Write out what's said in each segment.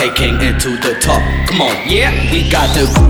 taking into the top. Come on, yeah, we got the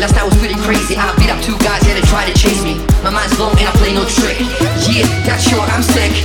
Last night was pretty crazy. I beat up two guys, yeah, they tried to chase me. My mind's blown and I play no trick. Yeah, that's sure I'm sick.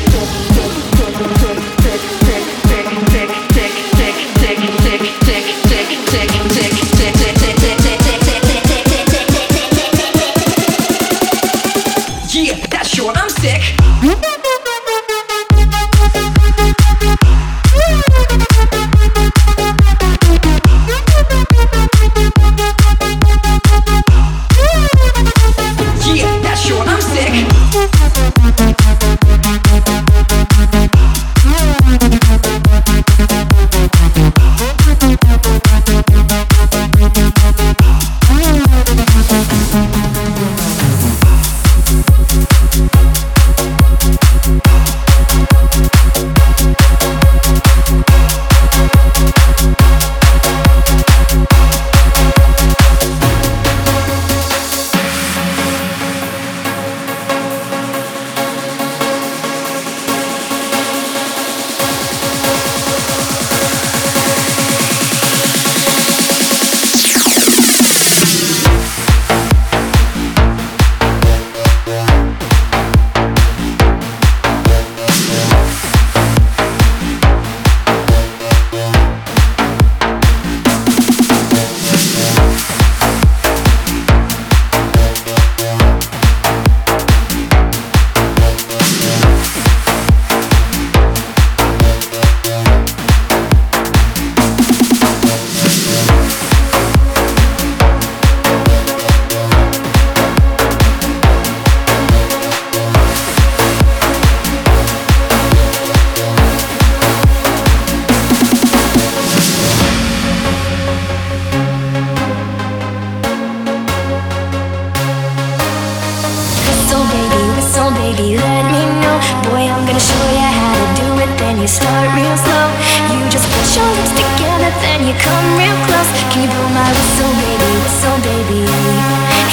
gonna show you how to do it, then you start real slow. You just push your lips together, then you come real close. Can you blow my whistle, baby? Whistle, baby.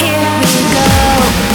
Here we go.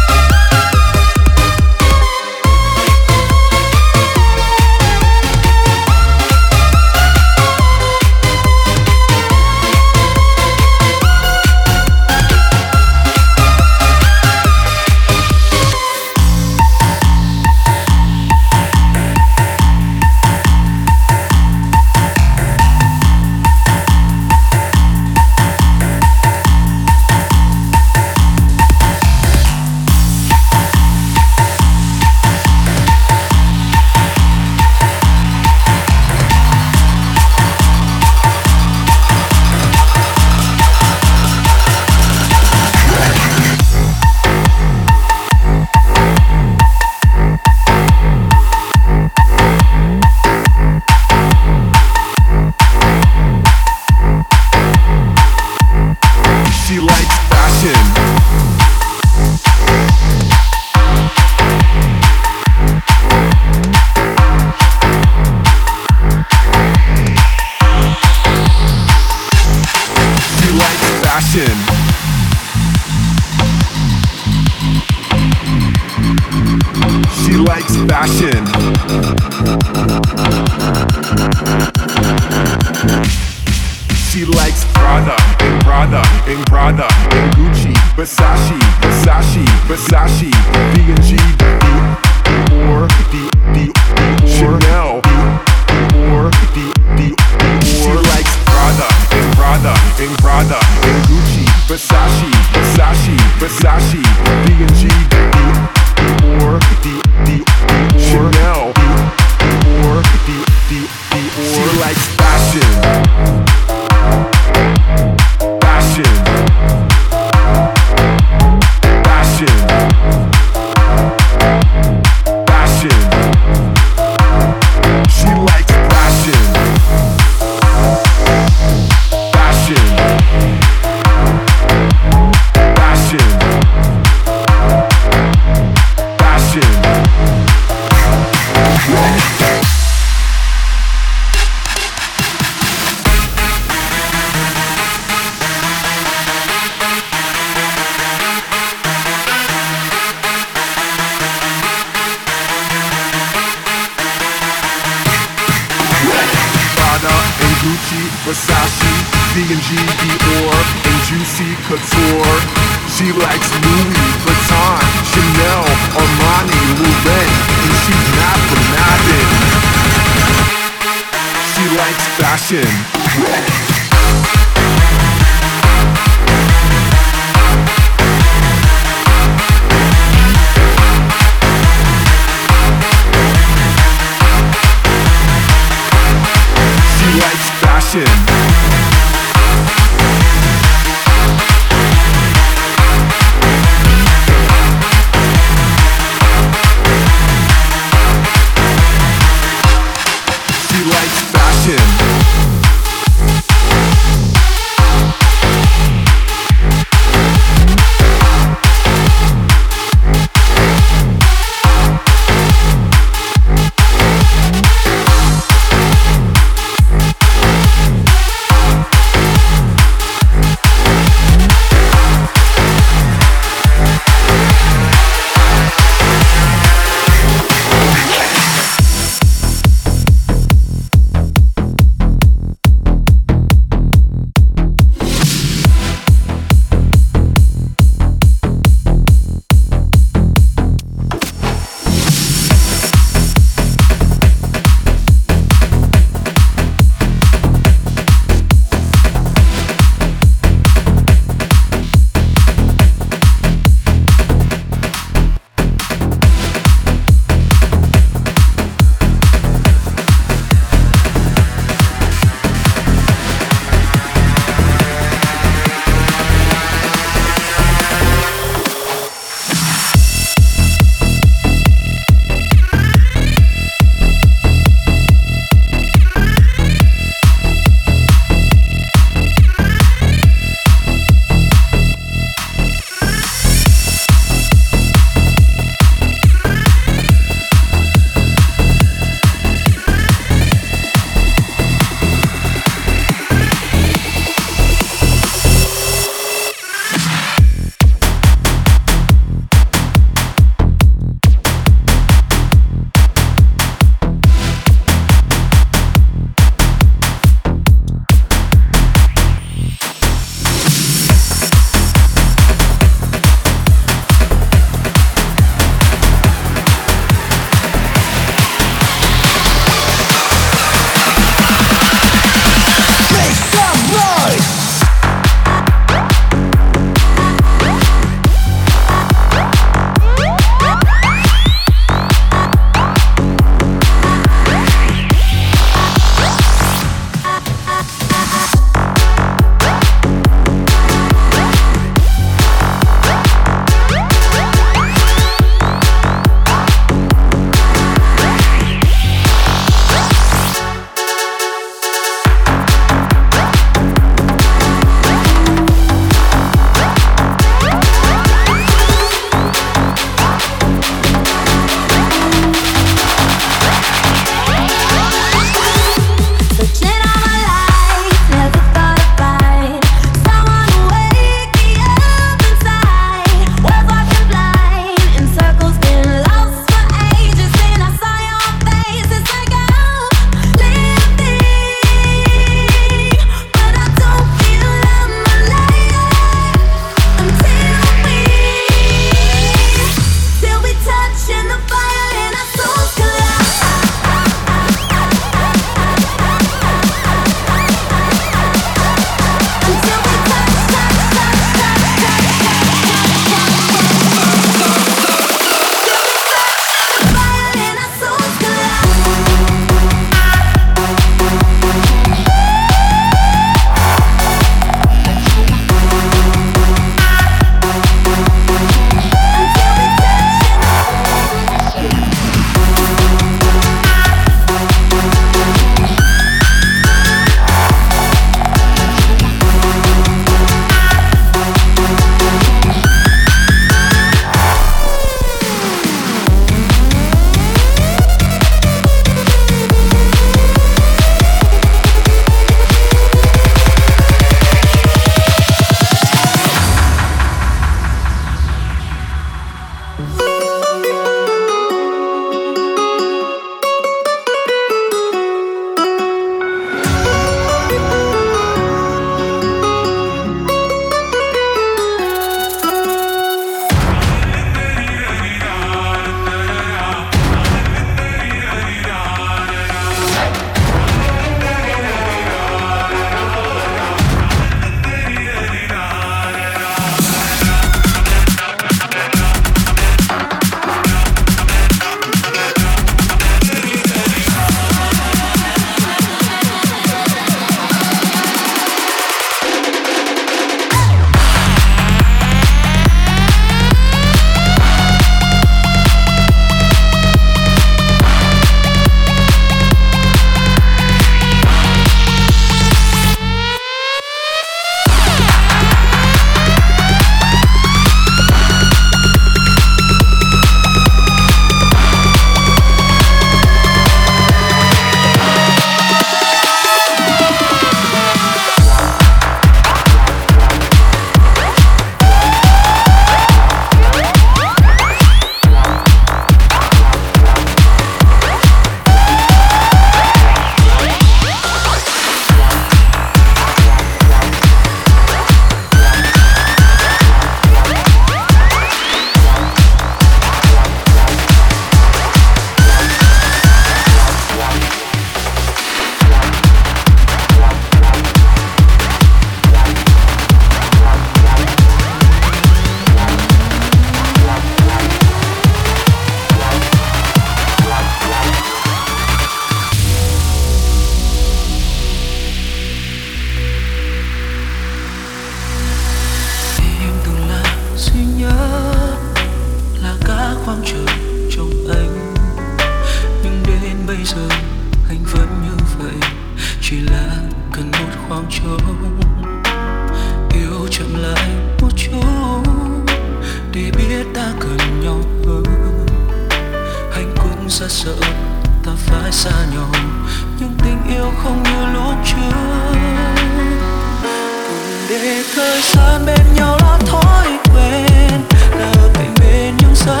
để thời gian bên nhau là thói quen là cạnh bên nhưng xa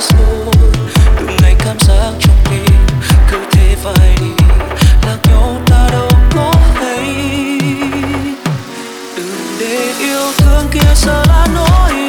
rồi từng ngày cảm giác trong tim, cứ thế vài đi lạc nhau ta đâu có hay. Đừng để yêu thương kia giờ là nỗi